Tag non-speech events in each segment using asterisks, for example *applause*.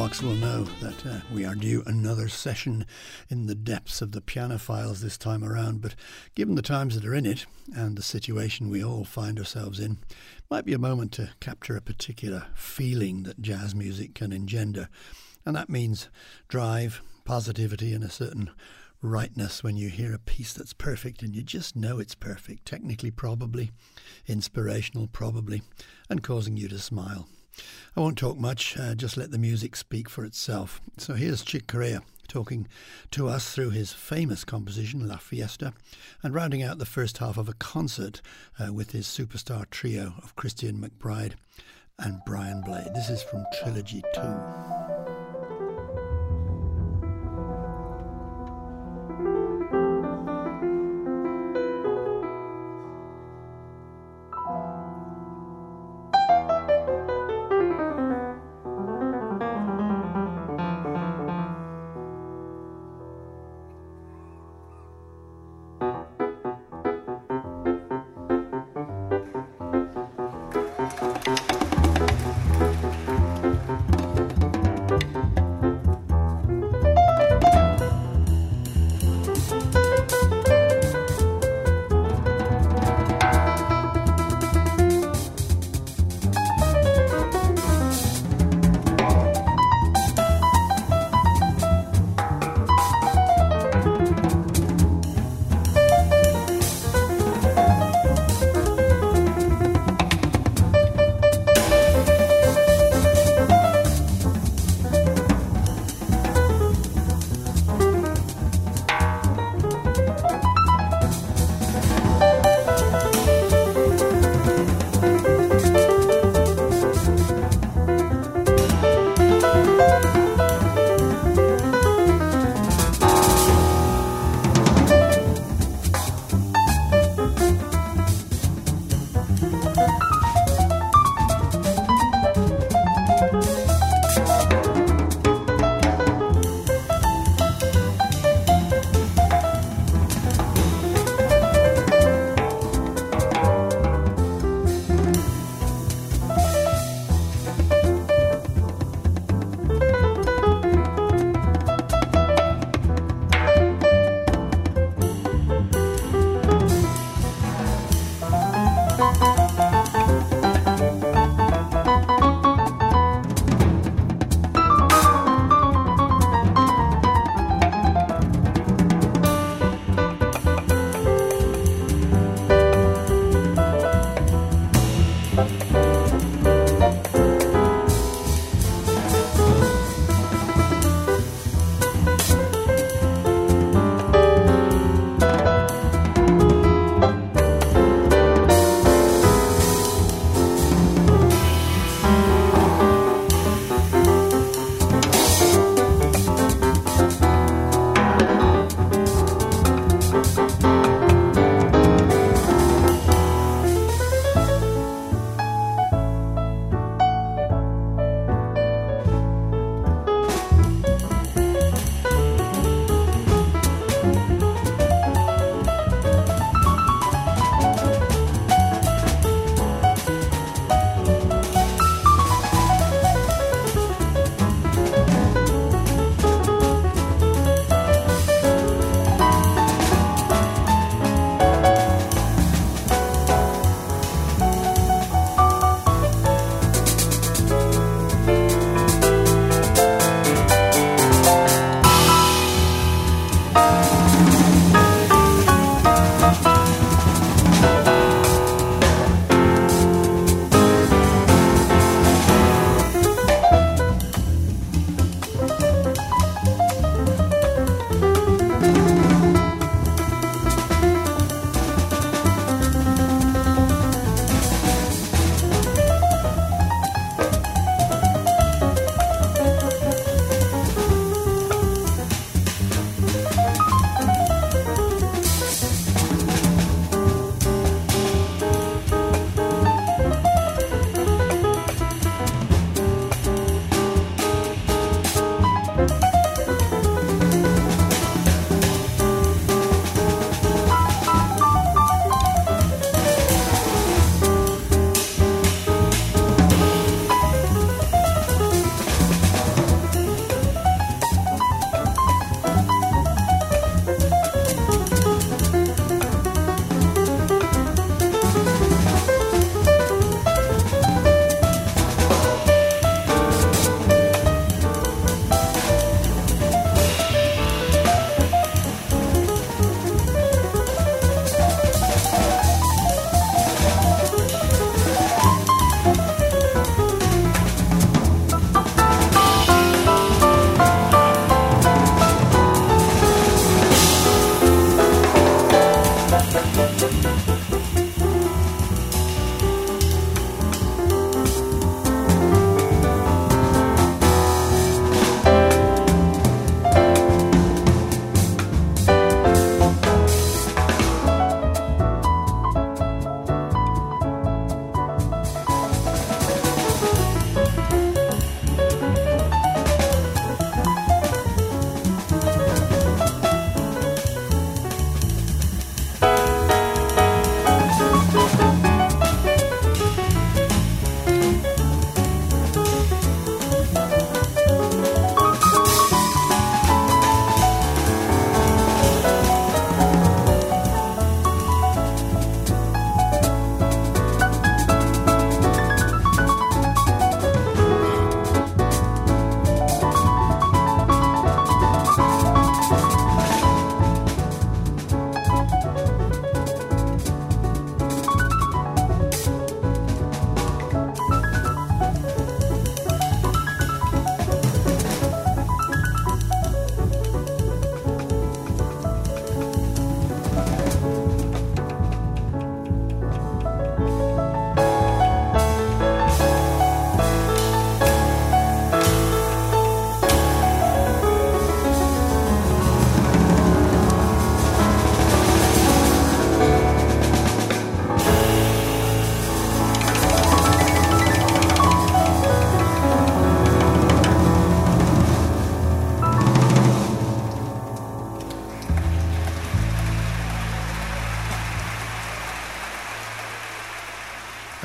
Hotbox will know that uh, we are due another session in the depths of the piano files this time around, but given the times that are in it and the situation we all find ourselves in, might be a moment to capture a particular feeling that jazz music can engender. And that means drive, positivity, and a certain rightness when you hear a piece that's perfect and you just know it's perfect, technically, probably, inspirational, probably, and causing you to smile. I won't talk much, uh, just let the music speak for itself. So here's Chick Corea talking to us through his famous composition, La Fiesta, and rounding out the first half of a concert uh, with his superstar trio of Christian McBride and Brian Blade. This is from Trilogy 2.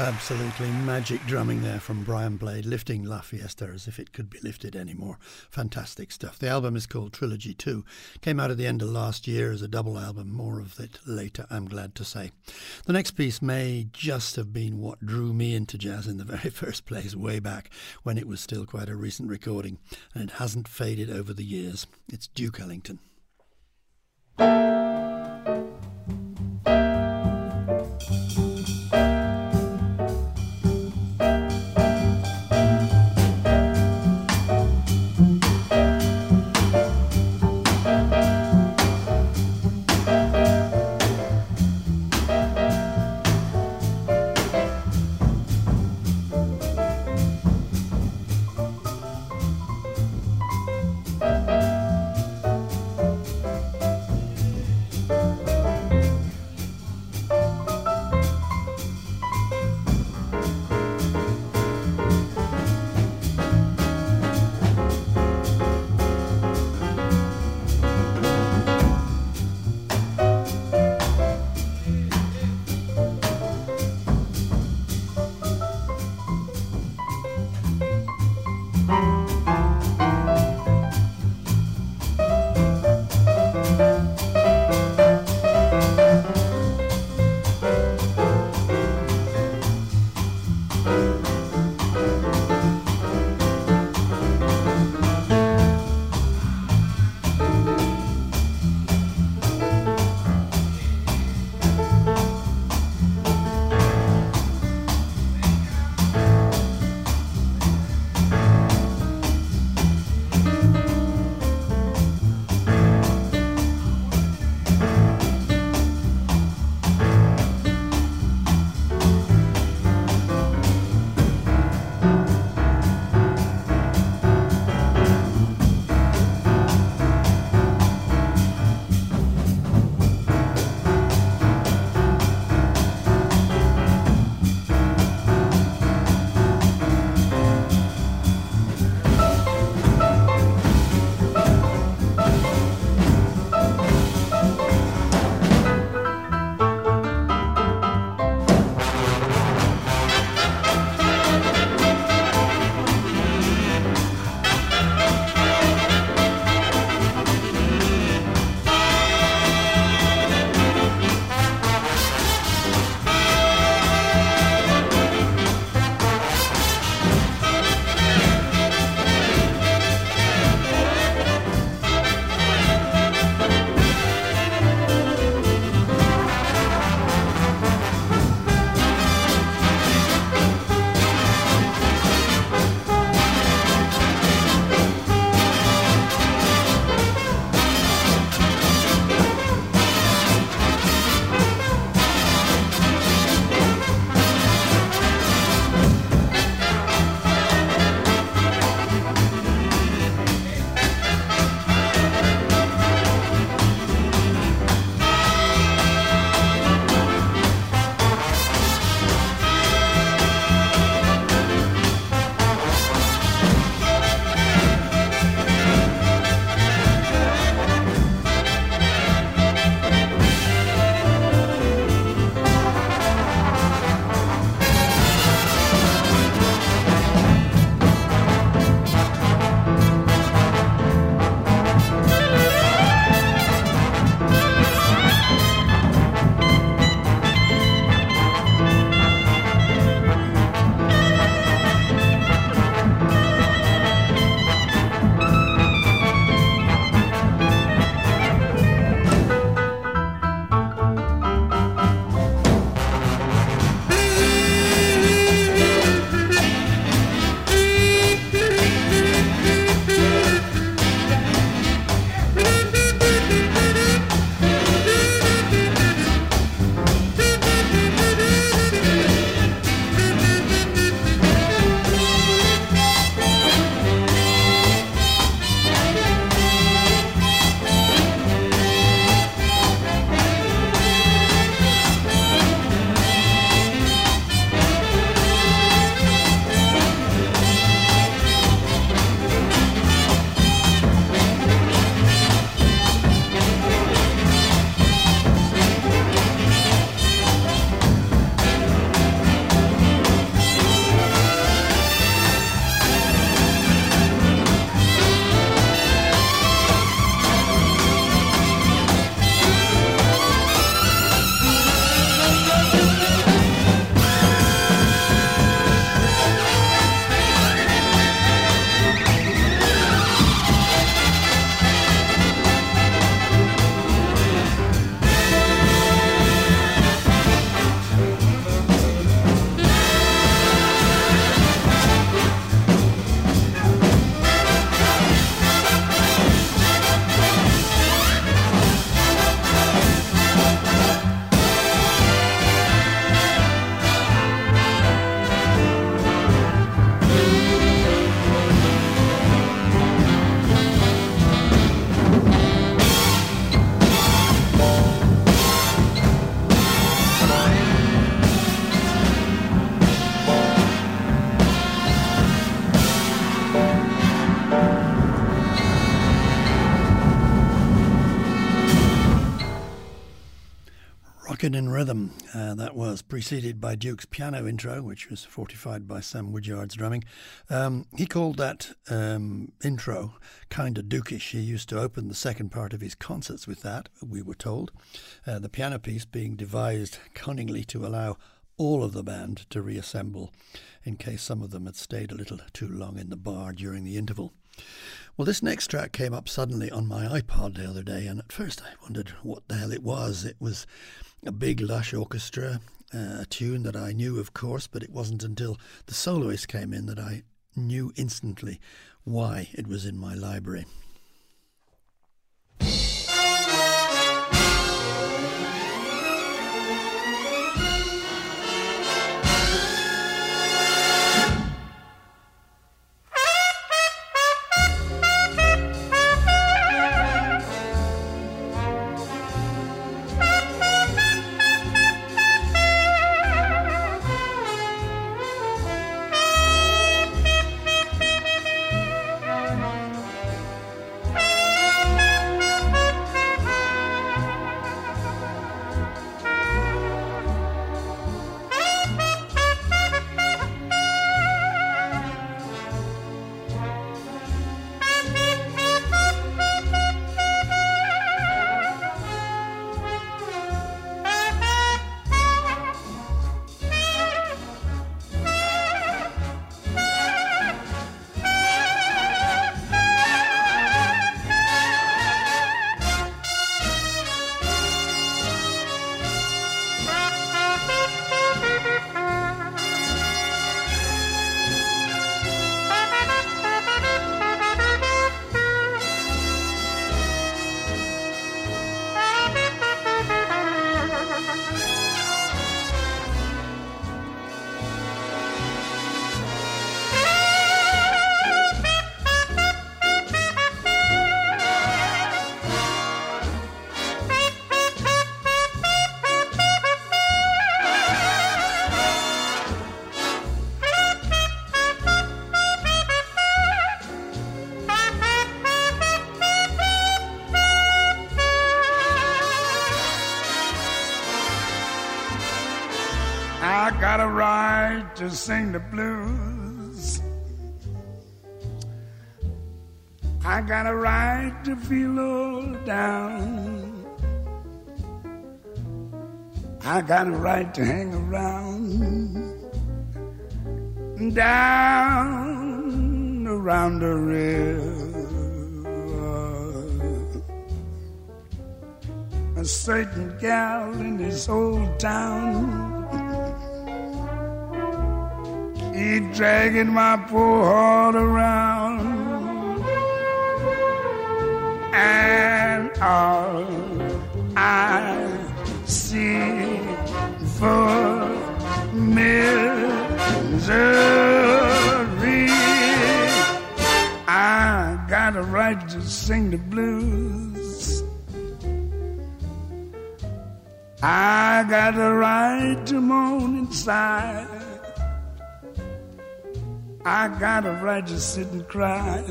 Absolutely magic drumming there from Brian Blade, lifting La Fiesta as if it could be lifted anymore. Fantastic stuff. The album is called Trilogy 2. Came out at the end of last year as a double album. More of it later, I'm glad to say. The next piece may just have been what drew me into jazz in the *laughs* very first place, way back when it was still quite a recent recording, and it hasn't faded over the years. It's Duke Ellington. In Rhythm. Uh, that was preceded by Duke's piano intro, which was fortified by Sam Woodyard's drumming. Um, he called that um, intro kind of Dukish. He used to open the second part of his concerts with that, we were told. Uh, the piano piece being devised cunningly to allow all of the band to reassemble in case some of them had stayed a little too long in the bar during the interval. Well, this next track came up suddenly on my iPod the other day, and at first I wondered what the hell it was. It was a big, lush orchestra, uh, a tune that I knew, of course, but it wasn't until the soloist came in that I knew instantly why it was in my library. Sing the blues. I got a right to feel all down. I got a right to hang around. Down around the river. A certain gal in this old town keep dragging my poor heart around. And all I see for misery, I got a right to sing the blues. I got a right to moan inside. I got a right to sit and cry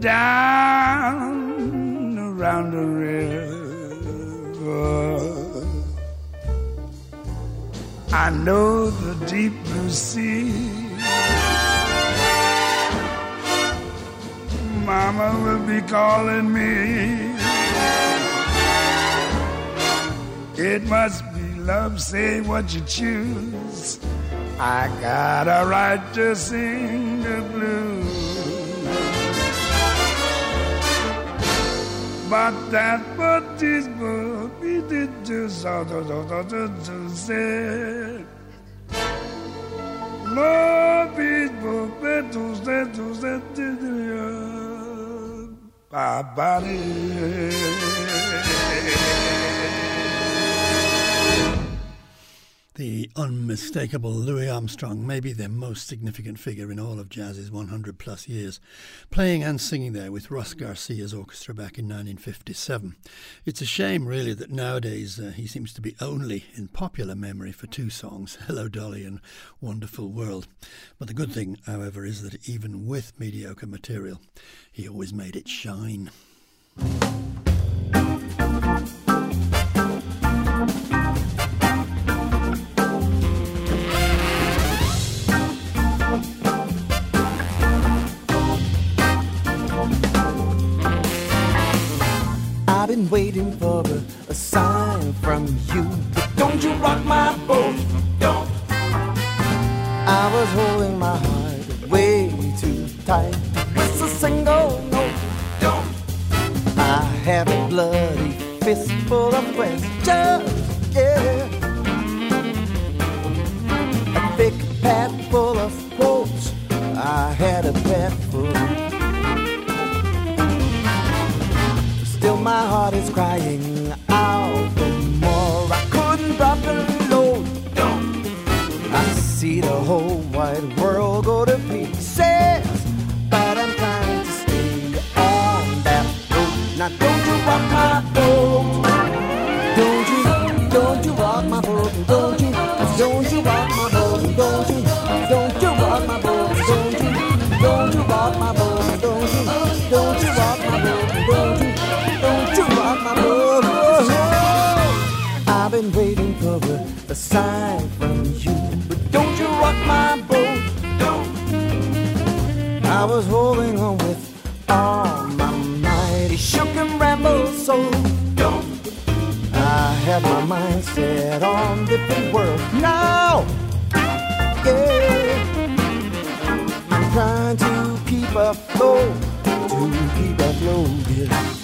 down around the river. I know the deep blue sea. Mama will be calling me. It must be love, say what you choose. I got a right to sing the blues. But that but is but we did just to say. Love is betos de tus de body. The unmistakable Louis Armstrong, maybe the most significant figure in all of jazz's 100 plus years, playing and singing there with Russ Garcia's orchestra back in 1957. It's a shame, really, that nowadays uh, he seems to be only in popular memory for two songs, *laughs* Hello Dolly and Wonderful World. But the good thing, however, is that even with mediocre material, he always made it shine. Waiting for a, a sign from you. But don't you rock my boat, don't. I was holding my heart way too tight. It's a single note, don't. I had a bloody fistful of questions, yeah. A thick pad full of quotes. I had a pad full. My heart is crying out for more. I couldn't drop the load. I see the whole wide world go to pieces, but I'm trying to stay on that road. Now, don't you rock my boat? Don't you, don't you rock my boat? Don't you, don't you rock Have my mind set on different world now. Yeah. I'm trying to keep afloat, to keep afloat. Yeah.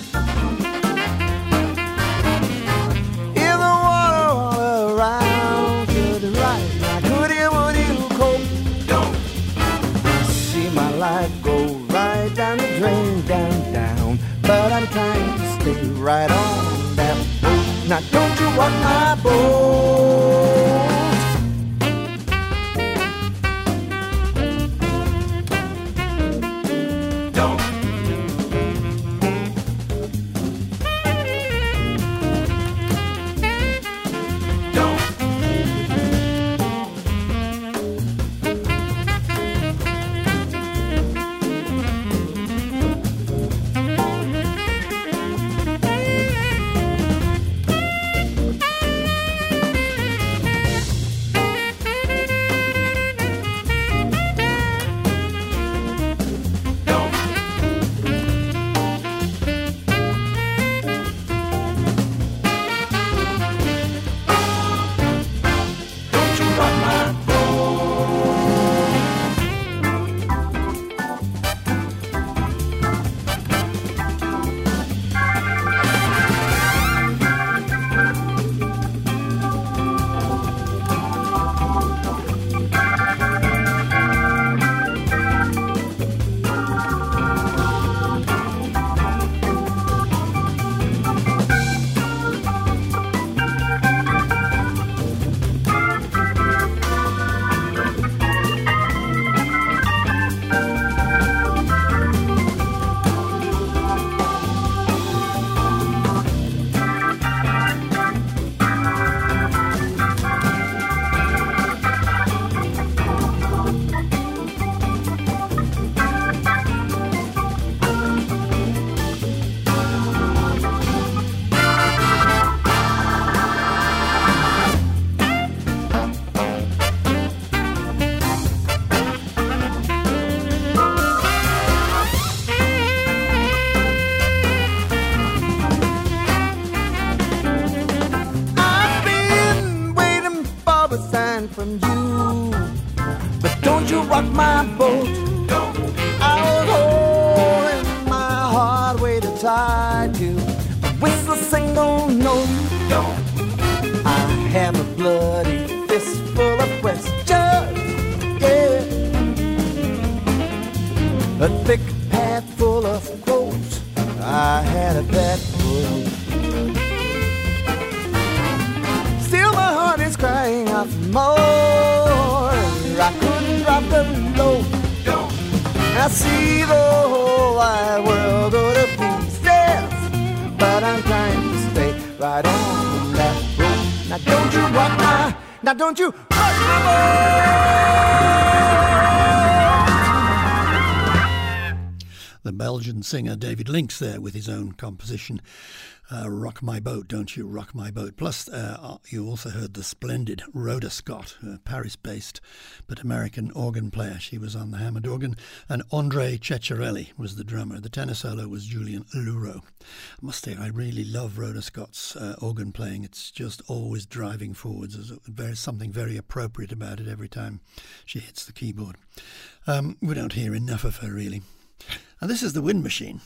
Singer David Linx there with his own composition, uh, Rock My Boat, Don't You Rock My Boat. Plus, uh, uh you also heard the splendid Rhoda Scott, a Paris based but American organ player. She was on the Hammond organ, and Andre Ceccarelli was the drummer. The tenor solo was Julien Lourau. I must say, I really love Rhoda Scott's uh, organ playing. It's just always driving forwards. There's something very appropriate about it every time she hits the keyboard. Um, we don't hear enough of her, really. And this is the wind machine.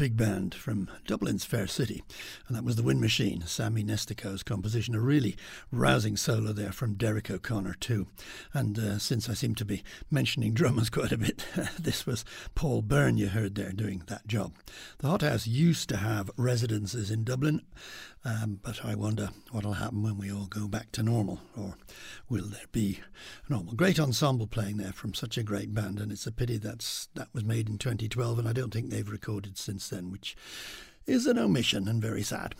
Big Band from Dublin's Fair City, and that was The Wind Machine, Sammy Nestico's composition. A really rousing solo there from Derek O'Connor, too. And uh, since I seem to be mentioning drummers *laughs* quite a bit, *laughs* this was Paul Byrne you heard there doing that job. The Hot House used to have residences in Dublin, um, but I wonder what'll happen when we all go back to normal, or will there be normal? Great ensemble playing there from such a great band, and it's a pity that's that was made in 2012, and I don't think they've recorded since then, which is an omission and very sad.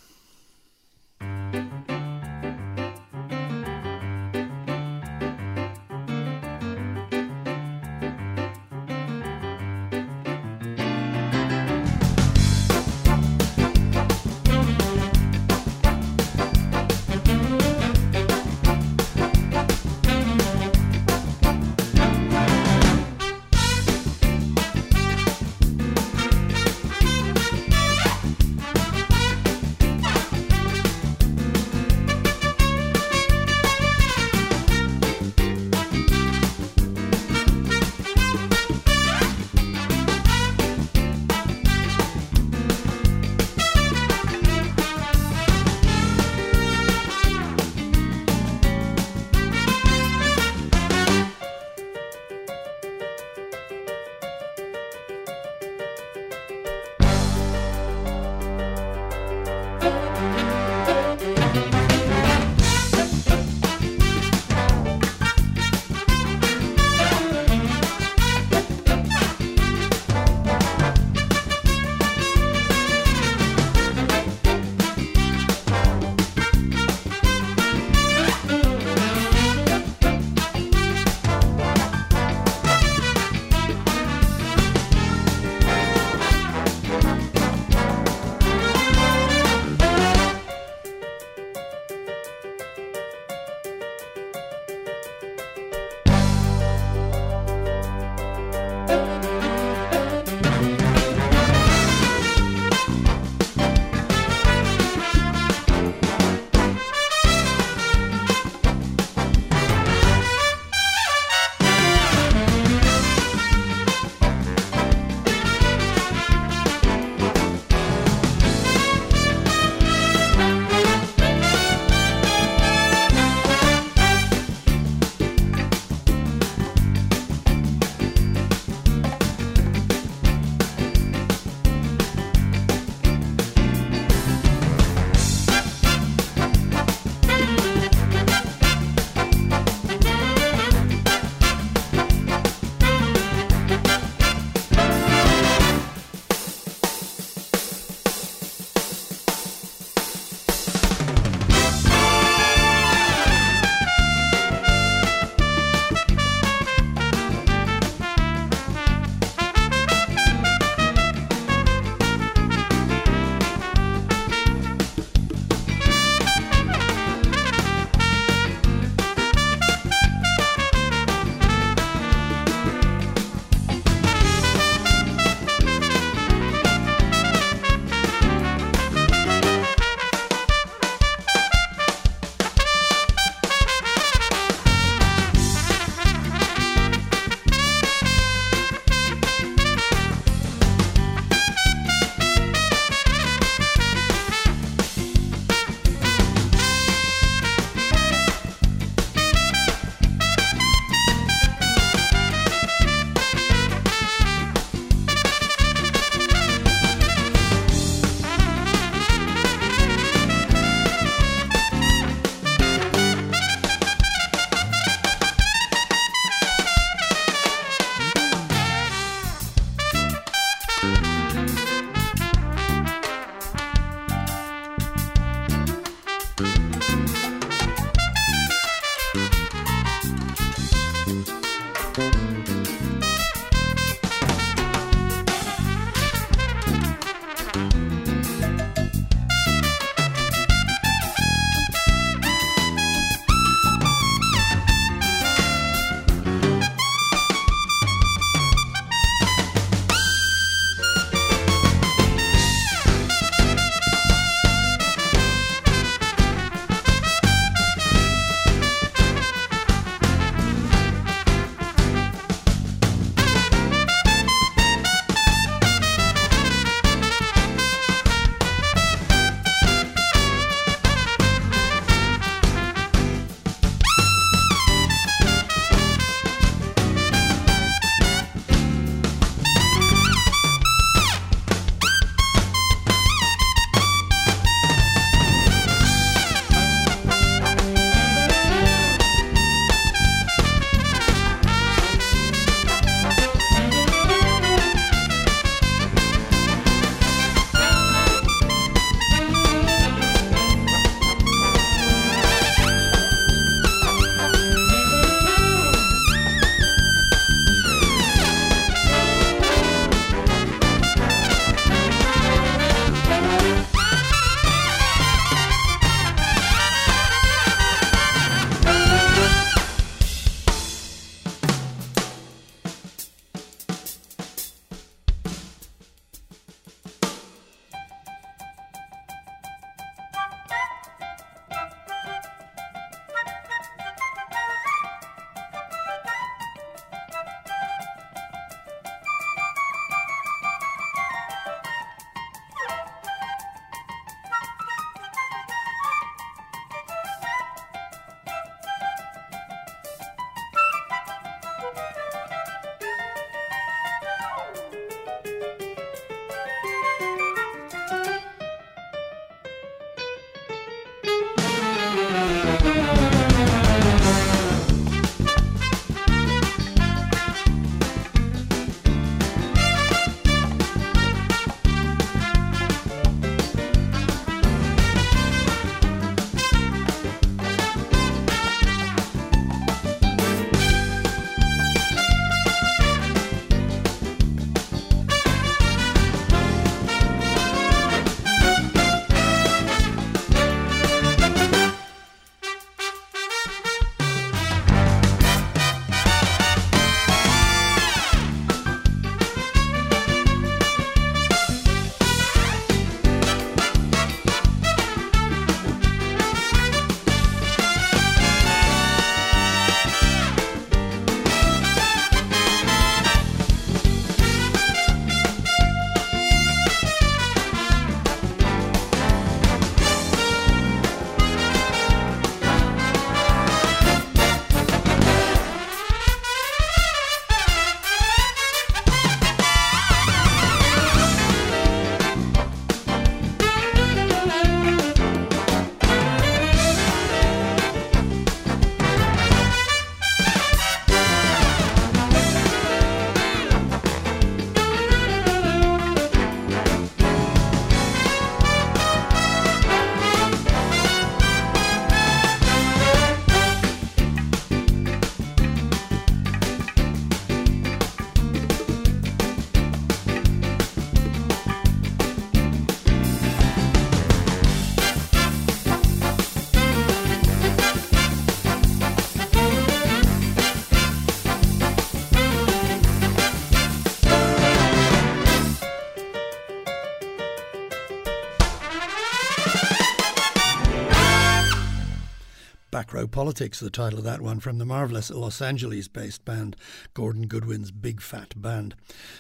Politics, the title of that one, from the marvellous Los Angeles based band Gordon Goodwin's Big Fat Band.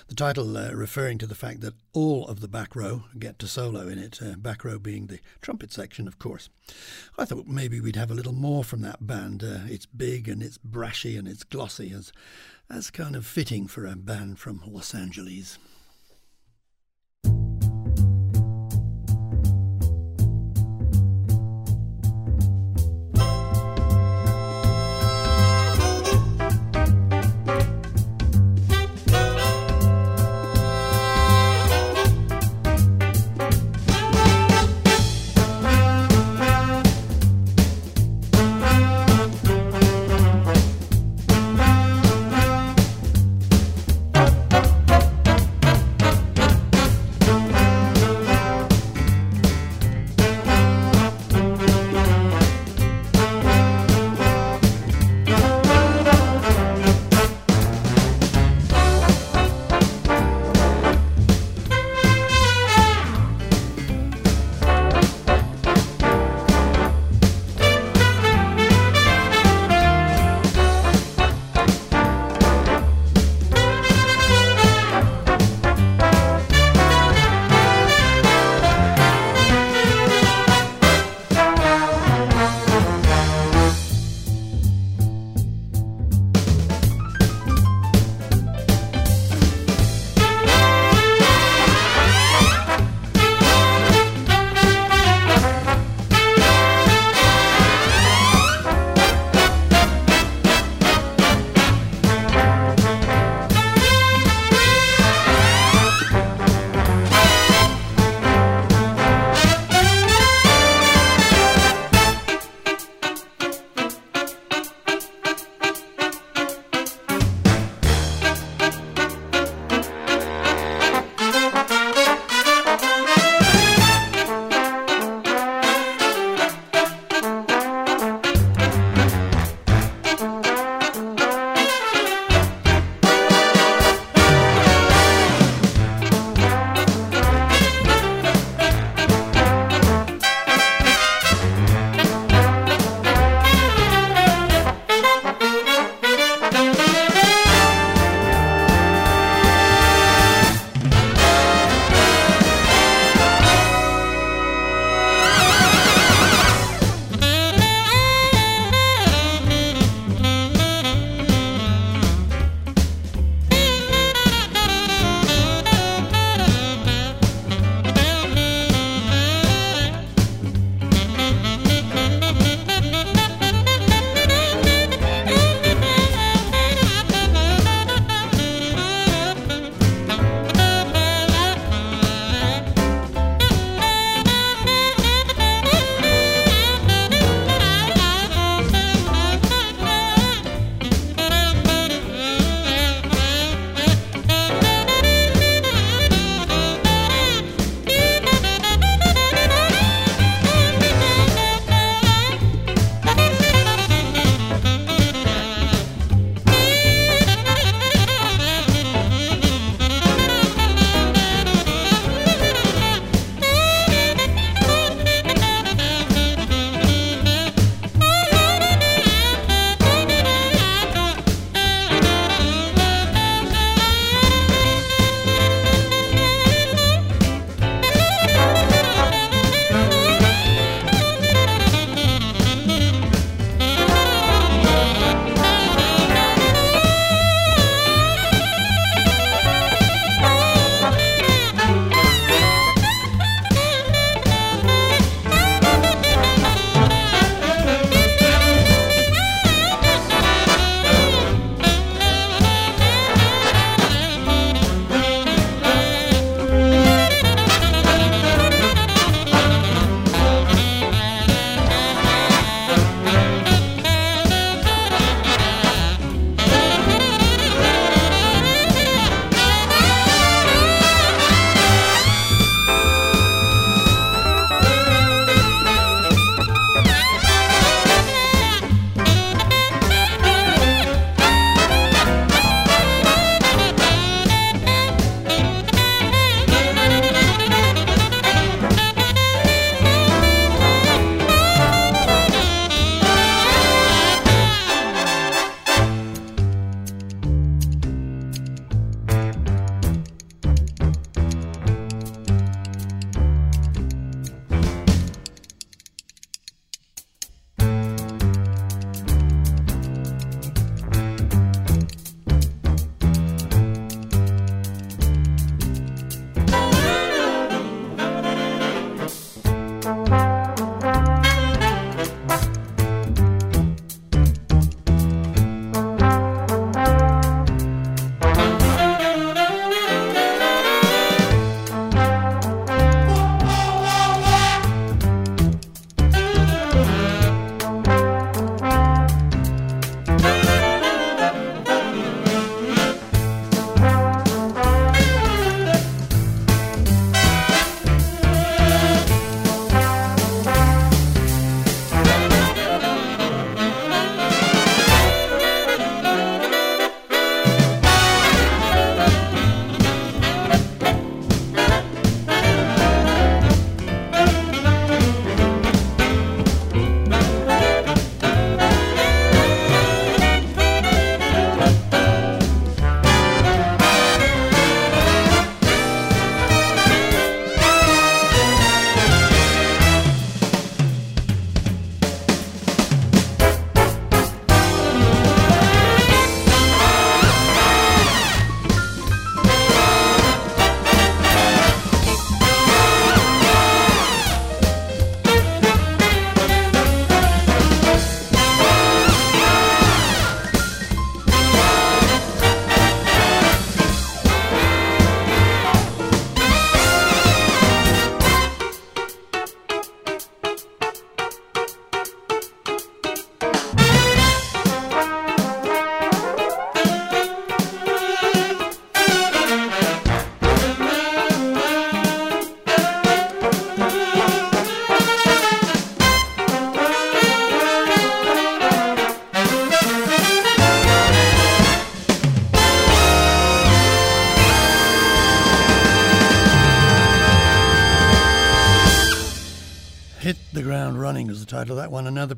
The title uh, referring to the fact that all of the back row get to solo in it, uh, back row being the trumpet section, of course. I thought maybe we'd have a little more from that band. Uh, it's big and it's brashy and it's glossy, as, as kind of fitting for a band from Los Angeles.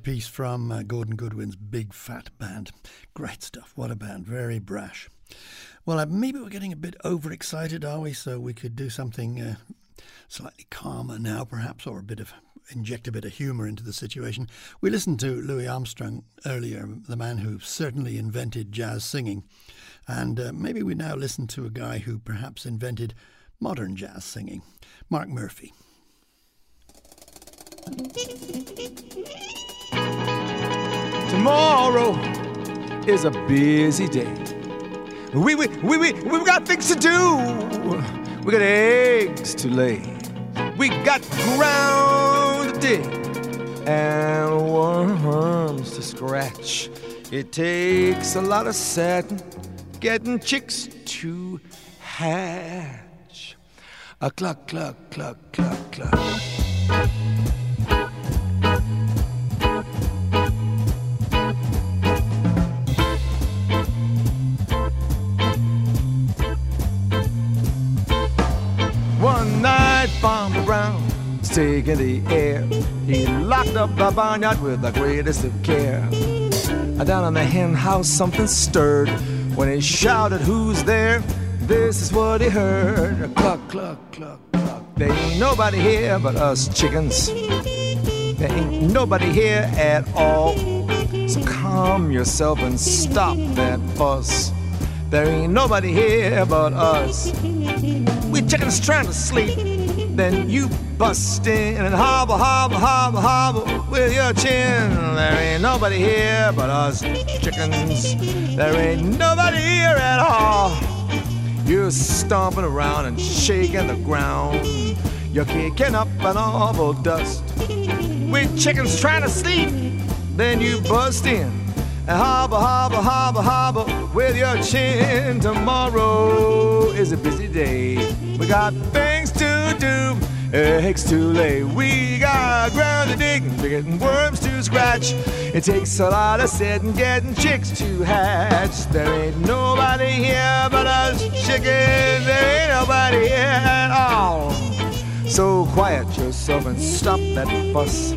Piece from uh, Gordon Goodwin's Big Fat Band. Great stuff. What a band. Very brash. Well, uh, maybe we're getting a bit overexcited, are we? So we could do something uh, slightly calmer now, perhaps, or a bit of inject a bit of humour into the situation. We listened to Louis Armstrong earlier, the man who certainly invented jazz singing. And uh, maybe we now listen to a guy who perhaps invented modern jazz singing, Mark Murphy. *laughs* Tomorrow is a busy day. We, we, we, we, we've got things to do. We got eggs to lay. We got ground to dig and worms to scratch. It takes a lot of satin getting chicks to hatch. A cluck, cluck, cluck, cluck, cluck. Farmer Brown was taking the air. He locked up the barnyard with the greatest of care. Down in the hen house, something stirred. When he shouted, Who's there? This is what he heard. Cluck, cluck, cluck, cluck. There ain't nobody here but us chickens. There ain't nobody here at all. So calm yourself and stop that fuss. There ain't nobody here but us. We chickens trying to sleep. Then you bust in and hobble, hobble, hobble, hobble with your chin. There ain't nobody here but us chickens. There ain't nobody here at all. You're stomping around and shaking the ground. You're kicking up an awful dust. We chickens trying to sleep. Then you bust in and hobble, hobble, hobble, hobble with your chin. Tomorrow is a busy day. We got to do, eggs to lay. We got ground to dig, getting worms to scratch. It takes a lot of sitting, getting chicks to hatch. There ain't nobody here but us chickens. There ain't nobody here at all. So quiet yourself and stop that fuss.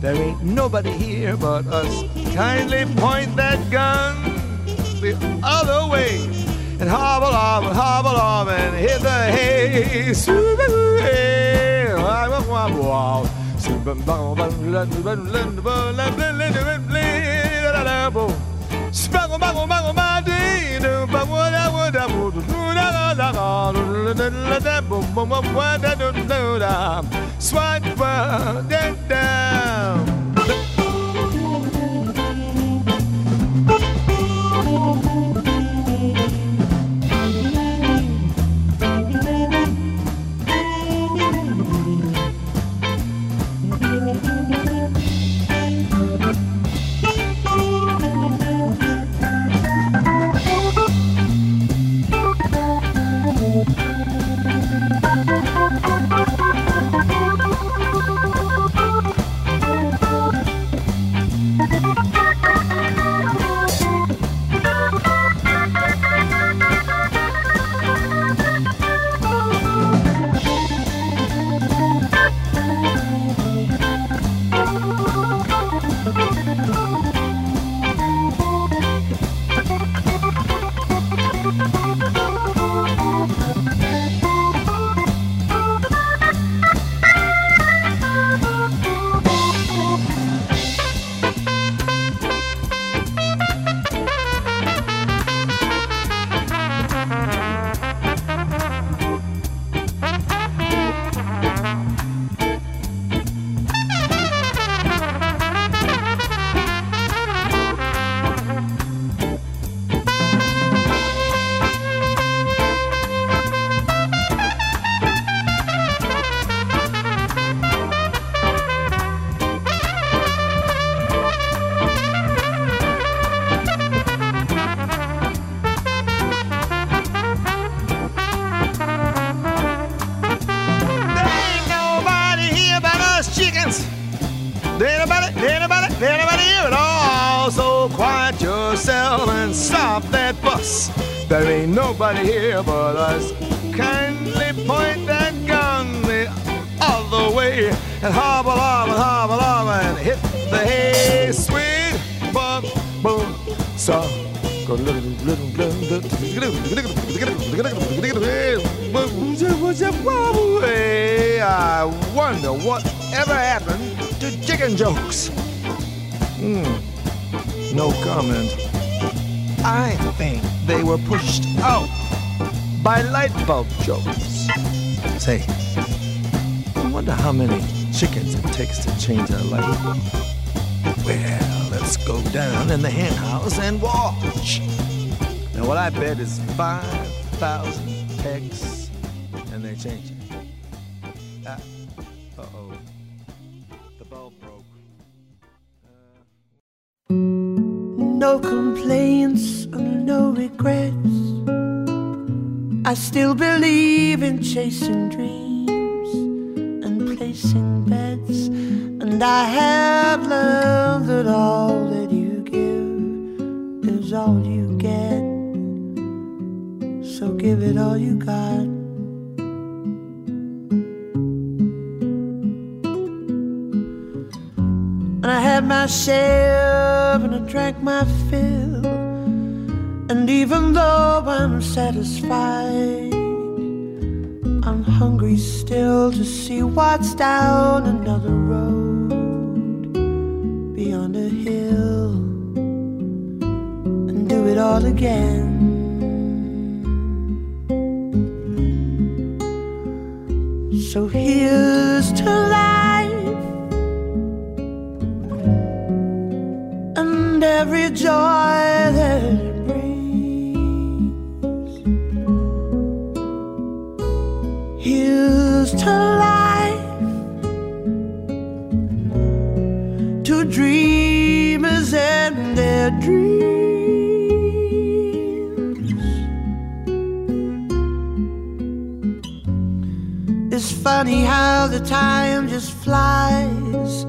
There ain't nobody here but us. Kindly point that gun the other way and hobble off and hobble off and hit the hay. Spaggle, baggle, baggle, my day. Swipe down. There nobody here but us. Kindly point that gun the other way and hobble on and hobble on and hit the hay. Sweet bum bum song. I wonder what ever happened to chicken jokes. Hmm. no comment. I think they were pushed out by light bulb jokes. Say, I wonder how many chickens it takes to change a light bulb. Well, let's go down in the hen house and watch. Now, what I bet is 5,000 eggs, and they change it. Uh oh. The bulb broke. No complaints no regrets. I still believe in chasing dreams and placing bets. And I have learned that all that you give is all you get. So give it all you got. And I had my share and I drank my fill. And even though I'm satisfied, I'm hungry still to see what's down another road beyond a hill and do it all again. So here's to life and every joy funny how the time just flies.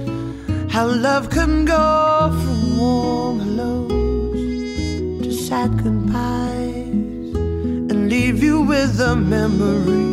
How love can go from warm hellos to sad goodbyes and leave you with a memories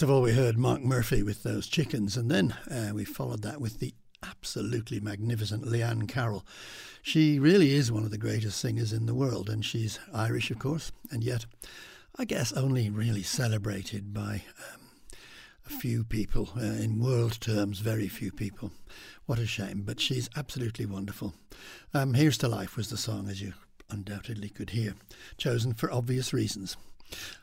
first of all, we heard Mark Murphy with those chickens, and then uh, we followed that with the absolutely magnificent Lianne Carroll. She really is one of the greatest singers in the world, and she's Irish, of course, and yet, I guess, only really celebrated by um, a few people. Uh, in world terms, very few people. What a shame, but she's absolutely wonderful. Um, Here's to Life was the song, as you undoubtedly could hear, chosen for obvious reasons.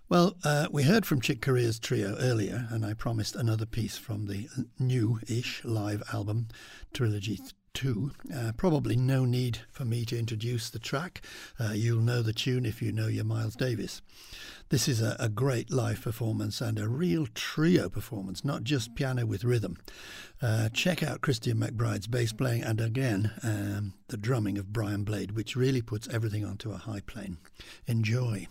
Well, uh, we heard from Chick Corea's trio earlier, and I promised another piece from the new-ish live album, Trilogy 2. Uh, probably no need for me to introduce the track. Uh, you'll know the tune if you know your Miles Davis. This is a, a great live performance and a real trio performance, not just piano with rhythm. Uh, check out Christian McBride's bass playing and again um, the drumming of Brian Blade, which really puts everything onto a high plane. Enjoy.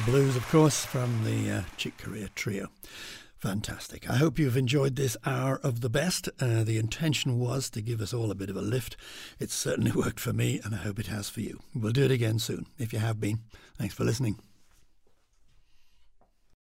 Blues, of course, from the uh, Chick Corea Trio. Fantastic. I hope you've enjoyed this hour of the best. Uh, the intention was to give us all a bit of a lift. It's certainly *laughs* worked for me, and I hope it has for you. We'll do it again soon. If you have been, thanks for listening.